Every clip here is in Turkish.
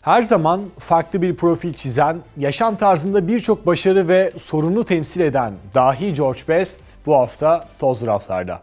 Her zaman farklı bir profil çizen, yaşam tarzında birçok başarı ve sorunu temsil eden dahi George Best bu hafta toz raflarda.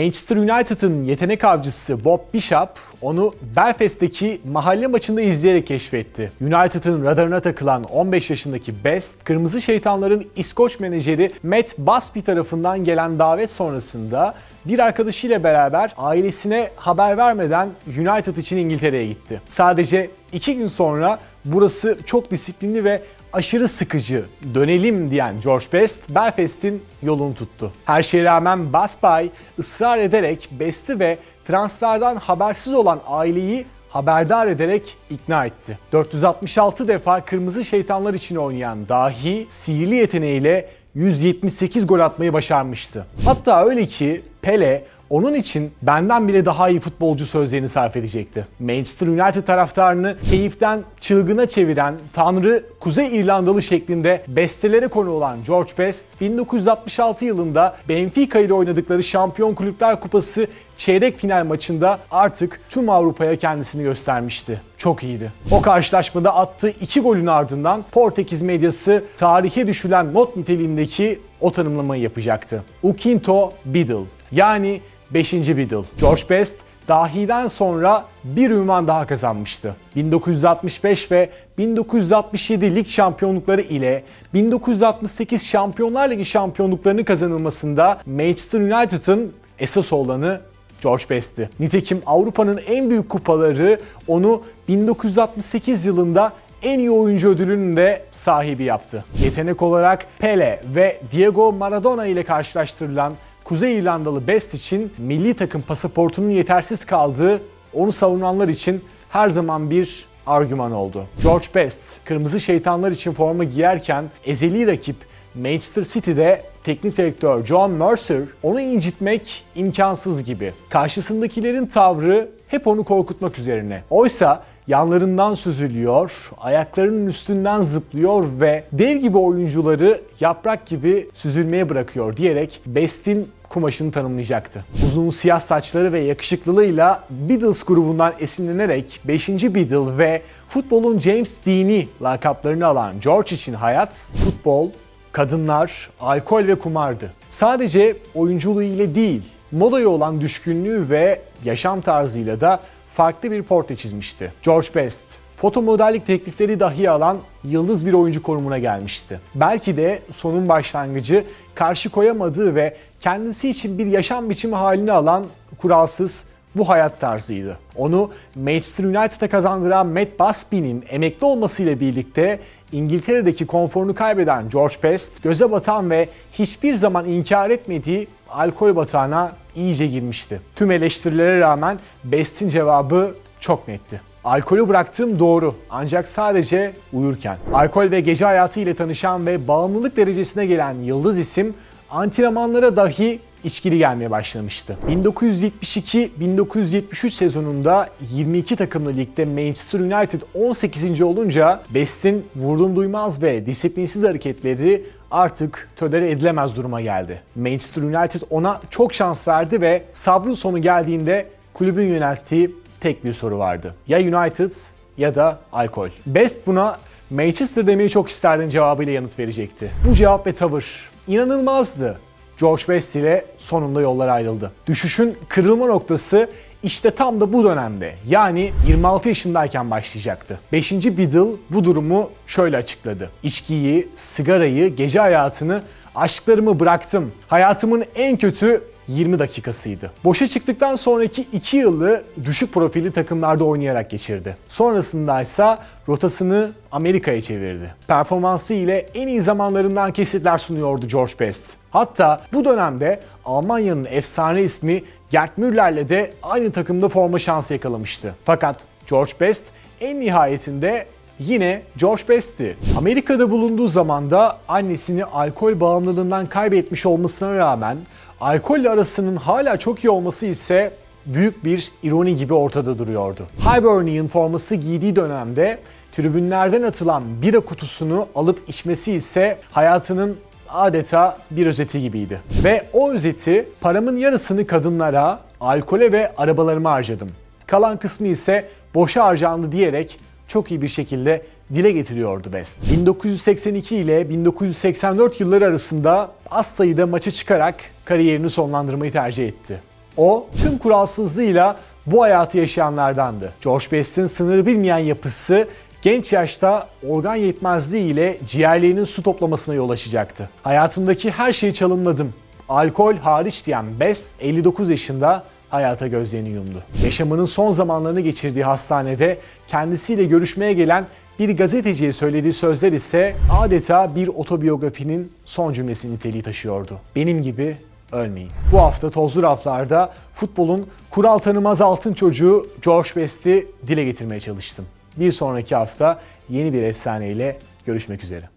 Manchester United'ın yetenek avcısı Bob Bishop onu Belfast'teki mahalle maçında izleyerek keşfetti. United'ın radarına takılan 15 yaşındaki Best, Kırmızı Şeytanların İskoç menajeri Matt Busby tarafından gelen davet sonrasında bir arkadaşıyla beraber ailesine haber vermeden United için İngiltere'ye gitti. Sadece iki gün sonra burası çok disiplinli ve aşırı sıkıcı, dönelim diyen George Best, Belfast'in yolunu tuttu. Her şeye rağmen Basbay ısrar ederek Best'i ve transferden habersiz olan aileyi haberdar ederek ikna etti. 466 defa Kırmızı Şeytanlar için oynayan dahi sihirli yeteneğiyle 178 gol atmayı başarmıştı. Hatta öyle ki Pele onun için benden bile daha iyi futbolcu sözlerini sarf edecekti. Manchester United taraftarını keyiften çılgına çeviren Tanrı Kuzey İrlandalı şeklinde bestelere konu olan George Best, 1966 yılında Benfica ile oynadıkları Şampiyon Kulüpler Kupası çeyrek final maçında artık tüm Avrupa'ya kendisini göstermişti. Çok iyiydi. O karşılaşmada attığı iki golün ardından Portekiz medyası tarihe düşülen not niteliğindeki o tanımlamayı yapacaktı. Ukinto Biddle yani 5. Biddle. George Best dahiden sonra bir ünvan daha kazanmıştı. 1965 ve 1967 lig şampiyonlukları ile 1968 Şampiyonlar Ligi şampiyonluklarını kazanılmasında Manchester United'ın esas olanı George Best'ti. Nitekim Avrupa'nın en büyük kupaları onu 1968 yılında en iyi oyuncu ödülünün de sahibi yaptı. Yetenek olarak Pele ve Diego Maradona ile karşılaştırılan Kuzey İrlandalı Best için milli takım pasaportunun yetersiz kaldığı onu savunanlar için her zaman bir argüman oldu. George Best, Kırmızı Şeytanlar için forma giyerken ezeli rakip Manchester City'de teknik direktör John Mercer onu incitmek imkansız gibi. Karşısındakilerin tavrı hep onu korkutmak üzerine. Oysa yanlarından süzülüyor, ayaklarının üstünden zıplıyor ve dev gibi oyuncuları yaprak gibi süzülmeye bırakıyor diyerek Best'in kumaşını tanımlayacaktı. Uzun siyah saçları ve yakışıklılığıyla Beatles grubundan esinlenerek 5. Beatle ve futbolun James Dean'i lakaplarını alan George için hayat, futbol, kadınlar, alkol ve kumardı. Sadece oyunculuğu ile değil, modaya olan düşkünlüğü ve yaşam tarzıyla da farklı bir portre çizmişti. George Best, foto modellik teklifleri dahi alan yıldız bir oyuncu konumuna gelmişti. Belki de sonun başlangıcı karşı koyamadığı ve kendisi için bir yaşam biçimi halini alan kuralsız bu hayat tarzıydı. Onu Manchester United'a kazandıran Matt Busby'nin emekli olmasıyla birlikte İngiltere'deki konforunu kaybeden George Best, göze batan ve hiçbir zaman inkar etmediği alkol batağına iyice girmişti. Tüm eleştirilere rağmen Best'in cevabı çok netti. Alkolü bıraktığım doğru ancak sadece uyurken. Alkol ve gece hayatı ile tanışan ve bağımlılık derecesine gelen yıldız isim antrenmanlara dahi içkili gelmeye başlamıştı. 1972-1973 sezonunda 22 takımlı ligde Manchester United 18. olunca Best'in vurdum duymaz ve disiplinsiz hareketleri artık tölere edilemez duruma geldi. Manchester United ona çok şans verdi ve sabrın sonu geldiğinde kulübün yönelttiği tek bir soru vardı. Ya United ya da alkol. Best buna Manchester demeyi çok isterdim cevabıyla yanıt verecekti. Bu cevap ve tavır inanılmazdı. George Best ile sonunda yollar ayrıldı. Düşüşün kırılma noktası işte tam da bu dönemde yani 26 yaşındayken başlayacaktı. 5. Biddle bu durumu şöyle açıkladı. İçkiyi, sigarayı, gece hayatını, aşklarımı bıraktım. Hayatımın en kötü 20 dakikasıydı. Boşa çıktıktan sonraki 2 yılı düşük profilli takımlarda oynayarak geçirdi. Sonrasında ise rotasını Amerika'ya çevirdi. Performansı ile en iyi zamanlarından kesitler sunuyordu George Best. Hatta bu dönemde Almanya'nın efsane ismi Gerd Müller'le de aynı takımda forma şansı yakalamıştı. Fakat George Best en nihayetinde yine George Best'ti. Amerika'da bulunduğu zamanda annesini alkol bağımlılığından kaybetmiş olmasına rağmen alkolle arasının hala çok iyi olması ise büyük bir ironi gibi ortada duruyordu. Hibernian forması giydiği dönemde tribünlerden atılan bira kutusunu alıp içmesi ise hayatının adeta bir özeti gibiydi. Ve o özeti paramın yarısını kadınlara, alkole ve arabalarıma harcadım. Kalan kısmı ise boşa harcandı diyerek çok iyi bir şekilde dile getiriyordu Best. 1982 ile 1984 yılları arasında az sayıda maça çıkarak kariyerini sonlandırmayı tercih etti. O tüm kuralsızlığıyla bu hayatı yaşayanlardandı. George Best'in sınırı bilmeyen yapısı genç yaşta organ yetmezliği ile ciğerlerinin su toplamasına yol açacaktı. Hayatımdaki her şeyi çalımladım. Alkol hariç diyen Best 59 yaşında hayata gözlerini yumdu. Yaşamının son zamanlarını geçirdiği hastanede kendisiyle görüşmeye gelen bir gazeteciye söylediği sözler ise adeta bir otobiyografinin son cümlesi niteliği taşıyordu. Benim gibi ölmeyin. Bu hafta Tozlu Raflar'da futbolun kural tanımaz altın çocuğu George Best'i dile getirmeye çalıştım. Bir sonraki hafta yeni bir efsaneyle görüşmek üzere.